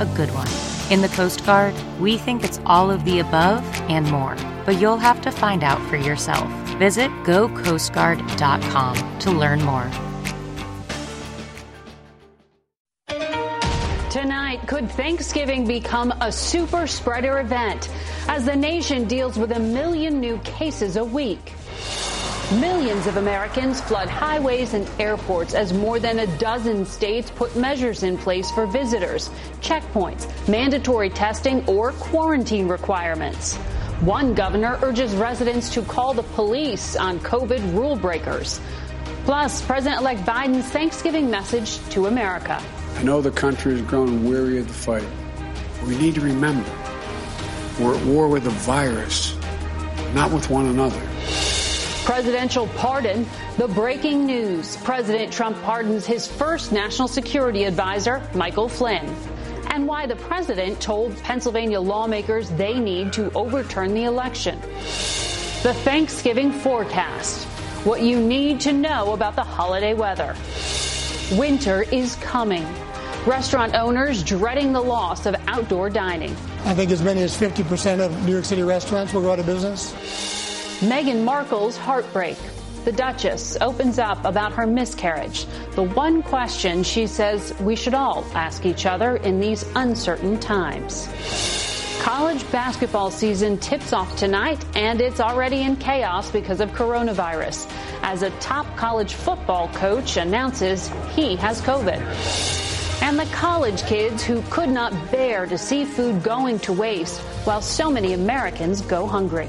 a good one? In the Coast Guard, we think it's all of the above and more, but you'll have to find out for yourself. Visit gocoastguard.com to learn more. Tonight, could Thanksgiving become a super spreader event as the nation deals with a million new cases a week? Millions of Americans flood highways and airports as more than a dozen states put measures in place for visitors, checkpoints, mandatory testing, or quarantine requirements. One governor urges residents to call the police on COVID rule breakers. Plus, President elect Biden's Thanksgiving message to America. I know the country has grown weary of the fight. We need to remember we're at war with a virus, not with one another. Presidential pardon, the breaking news. President Trump pardons his first national security advisor, Michael Flynn. And why the president told Pennsylvania lawmakers they need to overturn the election. The Thanksgiving forecast. What you need to know about the holiday weather. Winter is coming. Restaurant owners dreading the loss of outdoor dining. I think as many as 50% of New York City restaurants will go out of business. Meghan Markle's heartbreak. The Duchess opens up about her miscarriage. The one question she says we should all ask each other in these uncertain times. College basketball season tips off tonight, and it's already in chaos because of coronavirus. As a top college football coach announces he has COVID. And the college kids who could not bear to see food going to waste while so many Americans go hungry.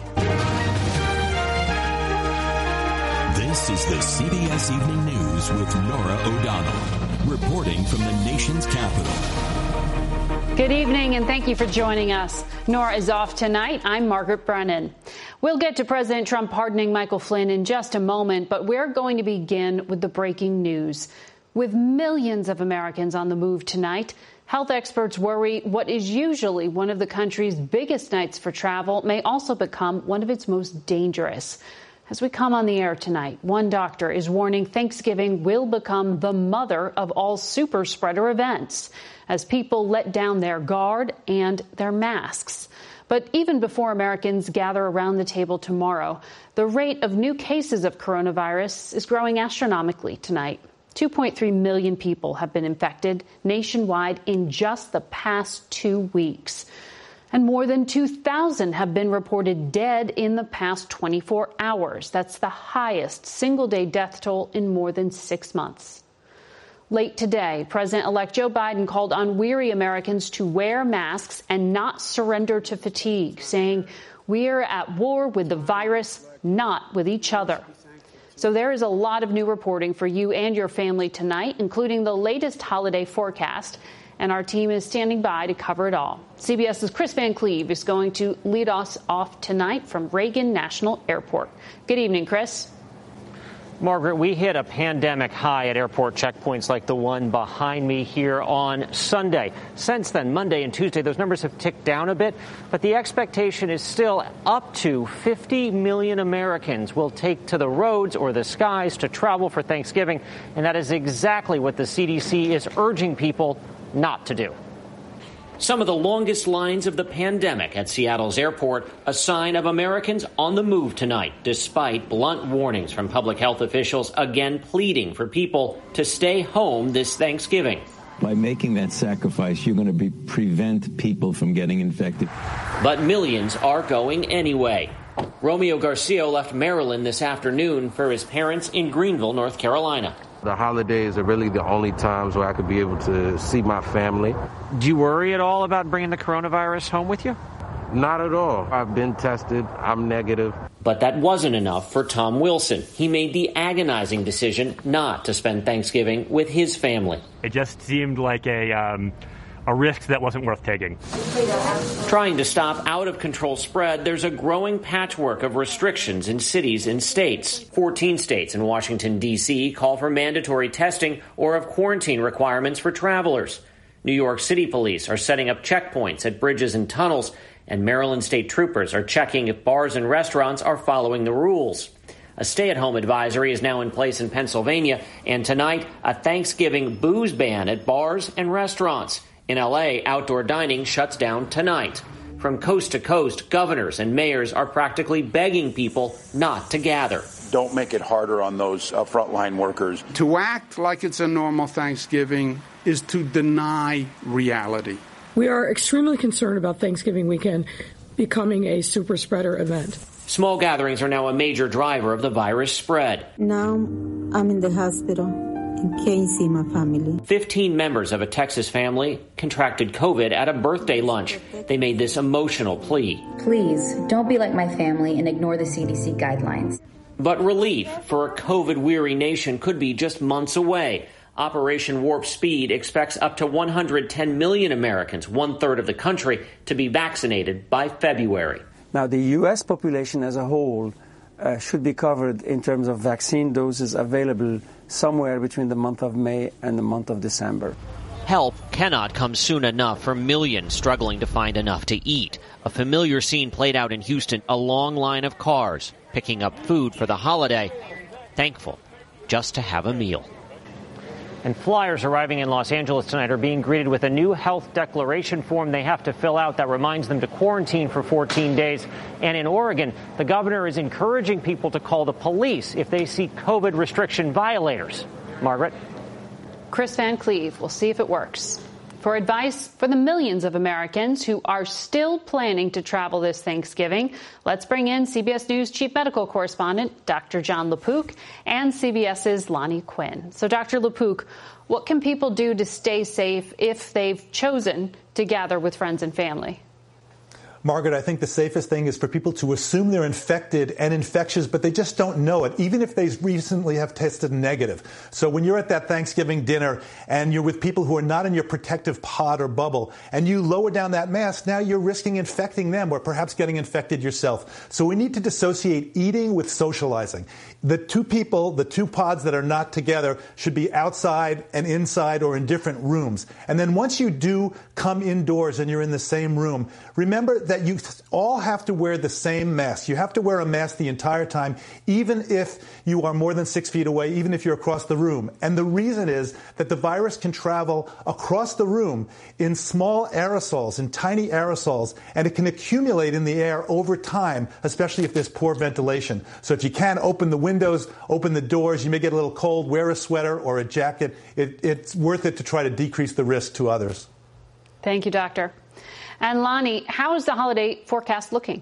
This is the CBS Evening News with Norah O'Donnell, reporting from the nation's capital. Good evening, and thank you for joining us. Norah is off tonight. I'm Margaret Brennan. We'll get to President Trump pardoning Michael Flynn in just a moment, but we're going to begin with the breaking news. With millions of Americans on the move tonight, health experts worry what is usually one of the country's biggest nights for travel may also become one of its most dangerous. As we come on the air tonight, one doctor is warning Thanksgiving will become the mother of all super spreader events as people let down their guard and their masks. But even before Americans gather around the table tomorrow, the rate of new cases of coronavirus is growing astronomically tonight. 2.3 million people have been infected nationwide in just the past two weeks and more than 2,000 have been reported dead in the past 24 hours. That's the highest single day death toll in more than six months. Late today, President elect Joe Biden called on weary Americans to wear masks and not surrender to fatigue, saying, We are at war with the virus, not with each other. So there is a lot of new reporting for you and your family tonight, including the latest holiday forecast and our team is standing by to cover it all. CBS's Chris Van Cleave is going to lead us off tonight from Reagan National Airport. Good evening, Chris. Margaret, we hit a pandemic high at airport checkpoints like the one behind me here on Sunday. Since then, Monday and Tuesday, those numbers have ticked down a bit, but the expectation is still up to 50 million Americans will take to the roads or the skies to travel for Thanksgiving, and that is exactly what the CDC is urging people not to do. Some of the longest lines of the pandemic at Seattle's airport, a sign of Americans on the move tonight, despite blunt warnings from public health officials again pleading for people to stay home this Thanksgiving. By making that sacrifice, you're going to be, prevent people from getting infected. But millions are going anyway. Romeo Garcia left Maryland this afternoon for his parents in Greenville, North Carolina. The holidays are really the only times where I could be able to see my family. Do you worry at all about bringing the coronavirus home with you? Not at all. I've been tested. I'm negative. But that wasn't enough for Tom Wilson. He made the agonizing decision not to spend Thanksgiving with his family. It just seemed like a. Um a risk that wasn't worth taking. Trying to stop out of control spread, there's a growing patchwork of restrictions in cities and states. 14 states and Washington, D.C. call for mandatory testing or of quarantine requirements for travelers. New York City police are setting up checkpoints at bridges and tunnels, and Maryland state troopers are checking if bars and restaurants are following the rules. A stay at home advisory is now in place in Pennsylvania, and tonight, a Thanksgiving booze ban at bars and restaurants. In LA, outdoor dining shuts down tonight. From coast to coast, governors and mayors are practically begging people not to gather. Don't make it harder on those uh, frontline workers. To act like it's a normal Thanksgiving is to deny reality. We are extremely concerned about Thanksgiving weekend becoming a super spreader event. Small gatherings are now a major driver of the virus spread. Now I'm in the hospital can't see my family. 15 members of a Texas family contracted COVID at a birthday lunch. They made this emotional plea. Please don't be like my family and ignore the CDC guidelines. But relief for a COVID weary nation could be just months away. Operation Warp Speed expects up to 110 million Americans, one third of the country, to be vaccinated by February. Now, the U.S. population as a whole uh, should be covered in terms of vaccine doses available somewhere between the month of May and the month of December. Help cannot come soon enough for millions struggling to find enough to eat. A familiar scene played out in Houston a long line of cars picking up food for the holiday, thankful just to have a meal. And flyers arriving in Los Angeles tonight are being greeted with a new health declaration form they have to fill out that reminds them to quarantine for 14 days. And in Oregon, the governor is encouraging people to call the police if they see COVID restriction violators. Margaret? Chris Van Cleave. We'll see if it works. For advice for the millions of Americans who are still planning to travel this Thanksgiving, let's bring in CBS News Chief Medical Correspondent Dr. Jon LaPook and CBS's Lonnie Quinn. So, Dr. LaPook, what can people do to stay safe if they've chosen to gather with friends and family? Margaret, I think the safest thing is for people to assume they're infected and infectious, but they just don't know it, even if they recently have tested negative. So when you're at that Thanksgiving dinner and you're with people who are not in your protective pod or bubble, and you lower down that mask, now you're risking infecting them or perhaps getting infected yourself. So we need to dissociate eating with socializing. The two people, the two pods that are not together, should be outside and inside or in different rooms. And then once you do come indoors and you're in the same room, remember that that you all have to wear the same mask. You have to wear a mask the entire time, even if you are more than six feet away, even if you're across the room. And the reason is that the virus can travel across the room in small aerosols, in tiny aerosols, and it can accumulate in the air over time, especially if there's poor ventilation. So if you can open the windows, open the doors, you may get a little cold, wear a sweater or a jacket. It, it's worth it to try to decrease the risk to others. Thank you, Doctor. And Lonnie, how is the holiday forecast looking?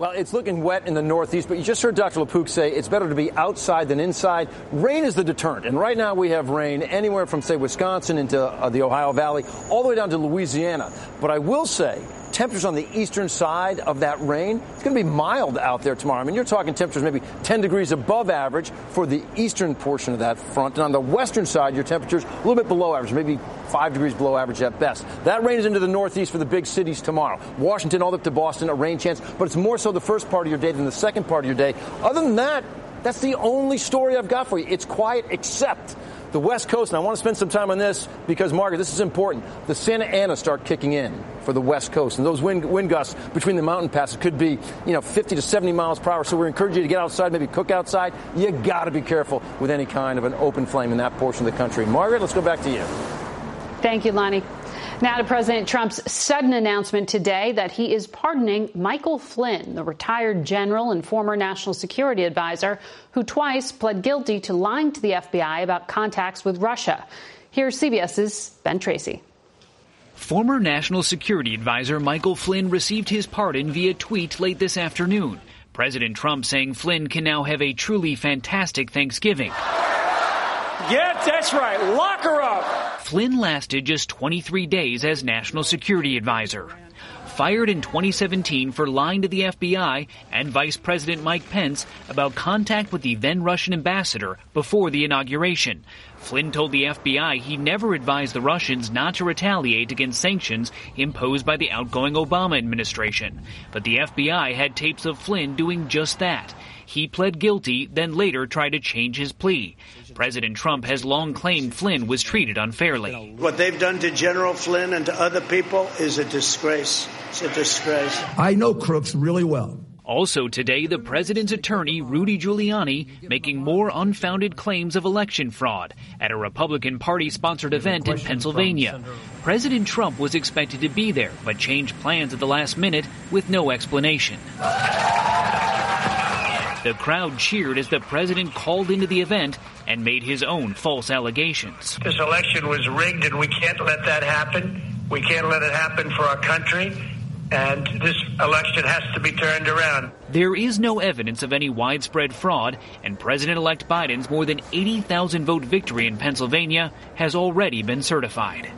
Well, it's looking wet in the Northeast, but you just heard Dr. LaPook say it's better to be outside than inside. Rain is the deterrent, and right now we have rain anywhere from, say, Wisconsin into uh, the Ohio Valley, all the way down to Louisiana. But I will say, temperatures on the eastern side of that rain, it's going to be mild out there tomorrow. I mean, you're talking temperatures maybe 10 degrees above average for the eastern portion of that front. And on the western side, your temperatures a little bit below average, maybe 5 degrees below average at best. That rain is into the northeast for the big cities tomorrow. Washington all the way up to Boston, a rain chance, but it's more so the first part of your day than the second part of your day. Other than that, that's the only story I've got for you. It's quiet except the West Coast, and I want to spend some time on this because, Margaret, this is important. The Santa Ana start kicking in for the West Coast, and those wind, wind gusts between the mountain passes could be, you know, 50 to 70 miles per hour. So we encourage you to get outside, maybe cook outside. You got to be careful with any kind of an open flame in that portion of the country. Margaret, let's go back to you. Thank you, Lonnie. Now to President Trump's sudden announcement today that he is pardoning Michael Flynn, the retired general and former national security advisor who twice pled guilty to lying to the FBI about contacts with Russia. Here's CBS's Ben Tracy. Former National Security Advisor Michael Flynn received his pardon via tweet late this afternoon. President Trump saying Flynn can now have a truly fantastic Thanksgiving. Yeah, that's right. Lock her up. Flynn lasted just 23 days as National Security Advisor. Fired in 2017 for lying to the FBI and Vice President Mike Pence about contact with the then Russian ambassador before the inauguration. Flynn told the FBI he never advised the Russians not to retaliate against sanctions imposed by the outgoing Obama administration. But the FBI had tapes of Flynn doing just that. He pled guilty, then later tried to change his plea. President Trump has long claimed Flynn was treated unfairly. What they've done to General Flynn and to other people is a disgrace. It's a disgrace. I know crooks really well. Also today, the president's attorney, Rudy Giuliani, making more unfounded claims of election fraud at a Republican Party sponsored event in Pennsylvania. President Trump was expected to be there, but changed plans at the last minute with no explanation. The crowd cheered as the president called into the event and made his own false allegations. This election was rigged, and we can't let that happen. We can't let it happen for our country. And this election has to be turned around. There is no evidence of any widespread fraud, and President elect Biden's more than 80,000 vote victory in Pennsylvania has already been certified.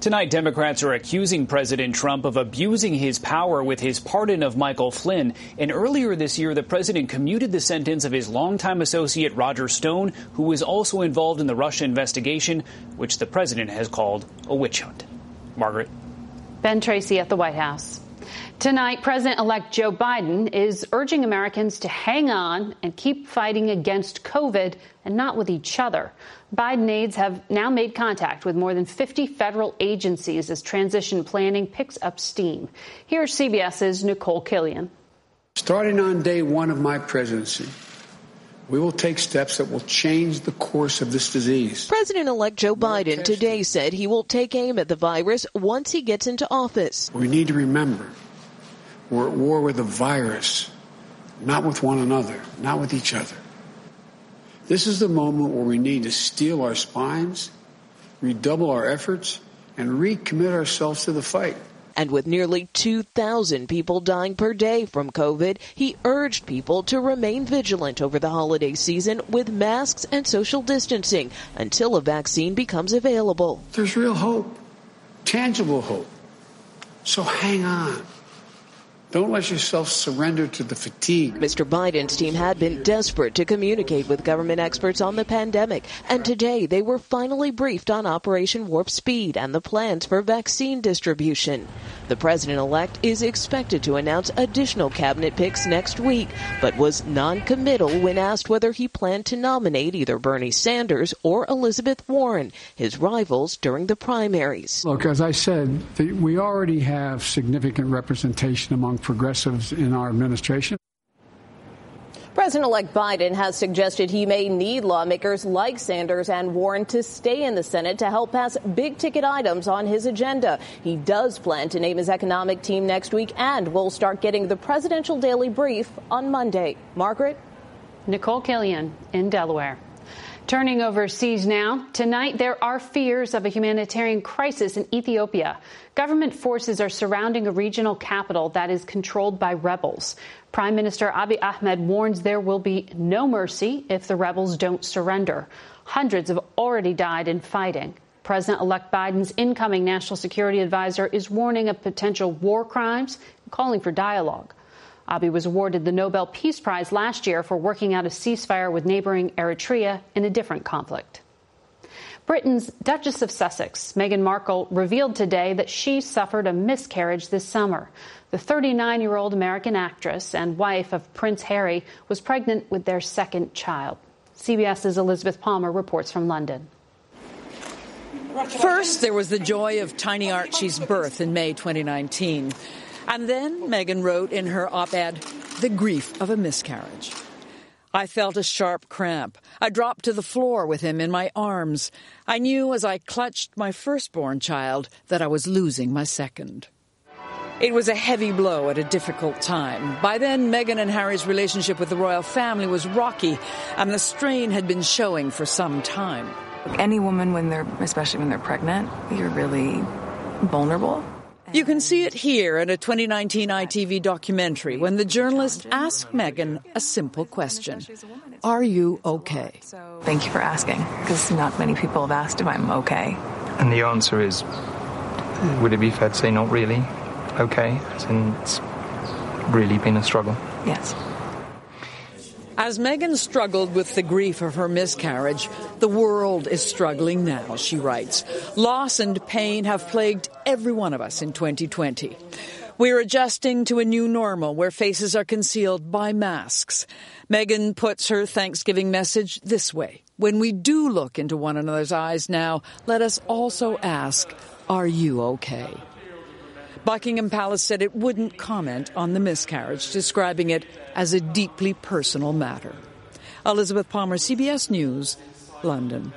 Tonight, Democrats are accusing President Trump of abusing his power with his pardon of Michael Flynn. And earlier this year, the president commuted the sentence of his longtime associate Roger Stone, who was also involved in the Russia investigation, which the president has called a witch hunt. Margaret. Ben Tracy at the White House. Tonight, President elect Joe Biden is urging Americans to hang on and keep fighting against COVID and not with each other. Biden aides have now made contact with more than 50 federal agencies as transition planning picks up steam. Here's CBS's Nicole Killion. Starting on day one of my presidency, we will take steps that will change the course of this disease. President elect Joe Biden today said he will take aim at the virus once he gets into office. We need to remember we're at war with a virus, not with one another, not with each other. This is the moment where we need to steel our spines, redouble our efforts, and recommit ourselves to the fight. And with nearly 2,000 people dying per day from COVID, he urged people to remain vigilant over the holiday season with masks and social distancing until a vaccine becomes available. There's real hope, tangible hope. So hang on. Don't let yourself surrender to the fatigue. Mr. Biden's team had been desperate to communicate with government experts on the pandemic, and today they were finally briefed on Operation Warp Speed and the plans for vaccine distribution. The president-elect is expected to announce additional cabinet picks next week, but was non-committal when asked whether he planned to nominate either Bernie Sanders or Elizabeth Warren, his rivals during the primaries. Look, as I said, we already have significant representation among progressives in our administration. President elect Biden has suggested he may need lawmakers like Sanders and Warren to stay in the Senate to help pass big ticket items on his agenda. He does plan to name his economic team next week and will start getting the presidential daily brief on Monday. Margaret? Nicole Killion in Delaware. Turning overseas now, tonight there are fears of a humanitarian crisis in Ethiopia. Government forces are surrounding a regional capital that is controlled by rebels. Prime Minister Abiy Ahmed warns there will be no mercy if the rebels don't surrender. Hundreds have already died in fighting. President elect Biden's incoming national security advisor is warning of potential war crimes and calling for dialogue. Abiy was awarded the Nobel Peace Prize last year for working out a ceasefire with neighboring Eritrea in a different conflict. Britain's Duchess of Sussex, Meghan Markle, revealed today that she suffered a miscarriage this summer. The 39 year old American actress and wife of Prince Harry was pregnant with their second child. CBS's Elizabeth Palmer reports from London. First, there was the joy of tiny Archie's birth in May 2019. And then Meghan wrote in her op ed, The Grief of a Miscarriage. I felt a sharp cramp. I dropped to the floor with him in my arms. I knew as I clutched my firstborn child that I was losing my second. It was a heavy blow at a difficult time. By then, Meghan and Harry's relationship with the royal family was rocky, and the strain had been showing for some time. Any woman, when they're, especially when they're pregnant, you're really vulnerable. You can see it here in a 2019 ITV documentary when the journalist asked Meghan a simple question Are you okay? Thank you for asking, because not many people have asked if I'm okay. And the answer is would it be fair to say not really okay? As in, it's really been a struggle. Yes. As Meghan struggled with the grief of her miscarriage, the world is struggling now, she writes. Loss and pain have plagued every one of us in 2020. We're adjusting to a new normal where faces are concealed by masks. Meghan puts her Thanksgiving message this way. When we do look into one another's eyes now, let us also ask, are you okay? Buckingham Palace said it wouldn't comment on the miscarriage, describing it as a deeply personal matter. Elizabeth Palmer, CBS News, London.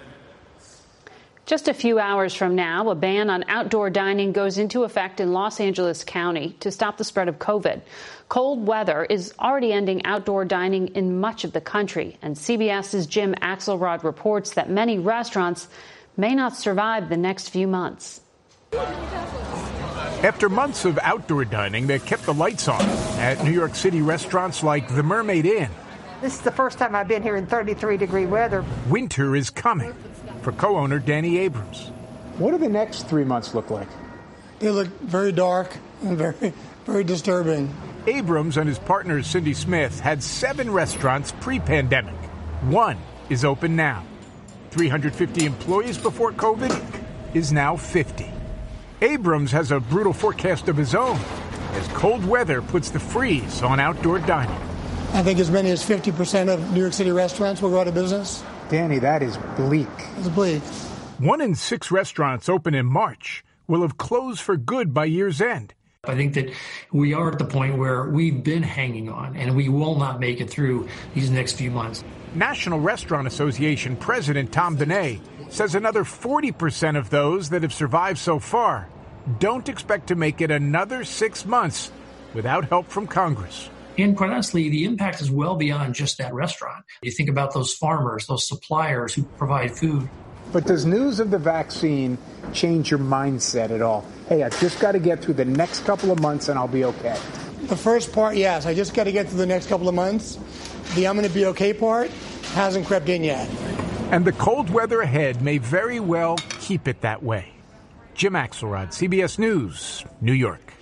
Just a few hours from now, a ban on outdoor dining goes into effect in Los Angeles County to stop the spread of COVID. Cold weather is already ending outdoor dining in much of the country, and CBS's Jim Axelrod reports that many restaurants may not survive the next few months. After months of outdoor dining that kept the lights on at New York City restaurants like the Mermaid Inn, this is the first time I've been here in 33 degree weather. Winter is coming for co owner Danny Abrams. What do the next three months look like? They look very dark and very, very disturbing. Abrams and his partner Cindy Smith had seven restaurants pre pandemic. One is open now. 350 employees before COVID is now 50. Abrams has a brutal forecast of his own as cold weather puts the freeze on outdoor dining. I think as many as 50% of New York City restaurants will go out of business. Danny, that is bleak. It's bleak. One in six restaurants open in March will have closed for good by year's end. I think that we are at the point where we've been hanging on and we will not make it through these next few months. National Restaurant Association President Tom Bené says another 40% of those that have survived so far don't expect to make it another six months without help from Congress. And quite honestly, the impact is well beyond just that restaurant. You think about those farmers, those suppliers who provide food. But does news of the vaccine change your mindset at all? Hey, I've just got to get through the next couple of months and I'll be okay. The first part, yes, I just got to get through the next couple of months. The I'm going to be okay part hasn't crept in yet. And the cold weather ahead may very well keep it that way. Jim Axelrod, CBS News, New York.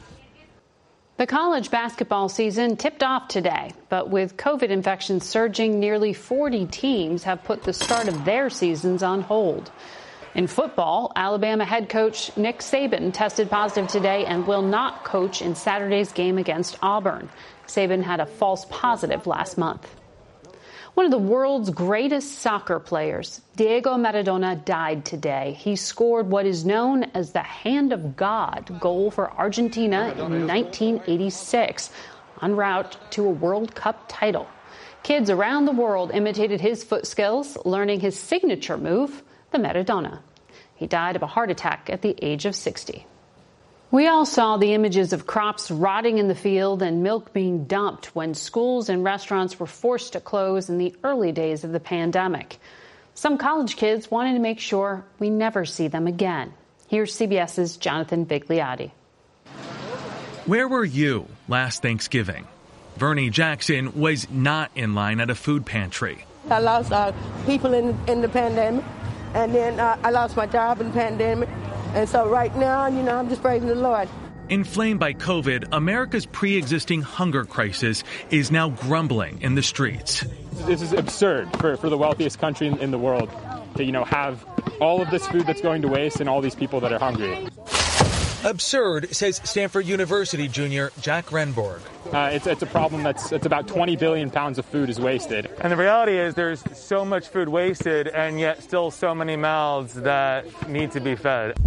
The college basketball season tipped off today, but with COVID infections surging, nearly 40 teams have put the start of their seasons on hold. In football, Alabama head coach Nick Saban tested positive today and will not coach in Saturday's game against Auburn. Saban had a false positive last month. One of the world's greatest soccer players, Diego Maradona, died today. He scored what is known as the Hand of God goal for Argentina in 1986, en route to a World Cup title. Kids around the world imitated his foot skills, learning his signature move, the Maradona. He died of a heart attack at the age of 60. We all saw the images of crops rotting in the field and milk being dumped when schools and restaurants were forced to close in the early days of the pandemic. Some college kids wanted to make sure we never see them again. Here's CBS's Jonathan Vigliotti. Where were you last Thanksgiving? Vernie Jackson was not in line at a food pantry. I lost uh, people in, in the pandemic, and then uh, I lost my job in the pandemic. And so right now, you know, I'm just praising the Lord. Inflamed by COVID, America's pre existing hunger crisis is now grumbling in the streets. This is absurd for, for the wealthiest country in, in the world to, you know, have all of this food that's going to waste and all these people that are hungry. Absurd, says Stanford University junior Jack Renborg. Uh, it's, it's a problem that's it's about 20 billion pounds of food is wasted. And the reality is there's so much food wasted and yet still so many mouths that need to be fed.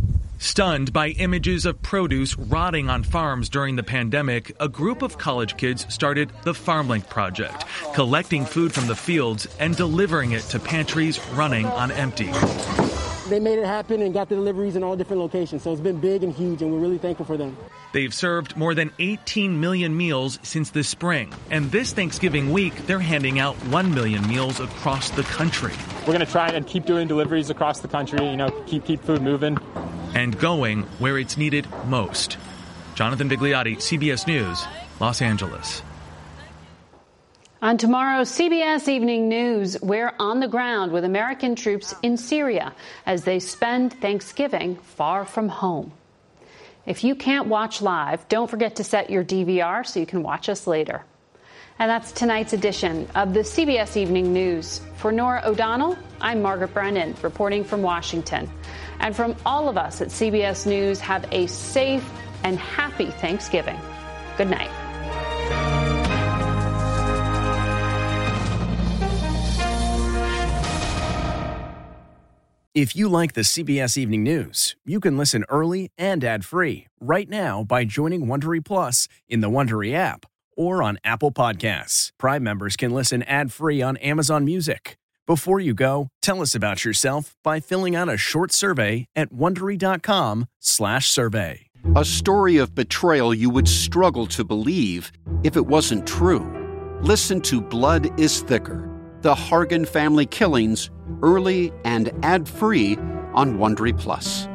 Stunned by images of produce rotting on farms during the pandemic, a group of college kids started the FarmLink Project, collecting food from the fields and delivering it to pantries running on empty. They made it happen and got the deliveries in all different locations. So it's been big and huge, and we're really thankful for them. They've served more than 18 million meals since the spring. And this Thanksgiving week, they're handing out 1 million meals across the country. We're going to try and keep doing deliveries across the country, you know, keep, keep food moving. And going where it's needed most. Jonathan Vigliotti, CBS News, Los Angeles. On tomorrow's CBS Evening News, we're on the ground with American troops in Syria as they spend Thanksgiving far from home. If you can't watch live, don't forget to set your DVR so you can watch us later. And that's tonight's edition of the CBS Evening News. For Norah O'Donnell, I'm Margaret Brennan, reporting from Washington. And from all of us at CBS News, have a safe and happy Thanksgiving. Good night. If you like the CBS Evening News, you can listen early and ad-free right now by joining Wondery Plus in the Wondery app or on Apple Podcasts. Prime members can listen ad-free on Amazon Music. Before you go, tell us about yourself by filling out a short survey at wondery.com/survey. A story of betrayal you would struggle to believe if it wasn't true. Listen to Blood is Thicker: The Hargan Family Killings early and ad-free on Wondery Plus.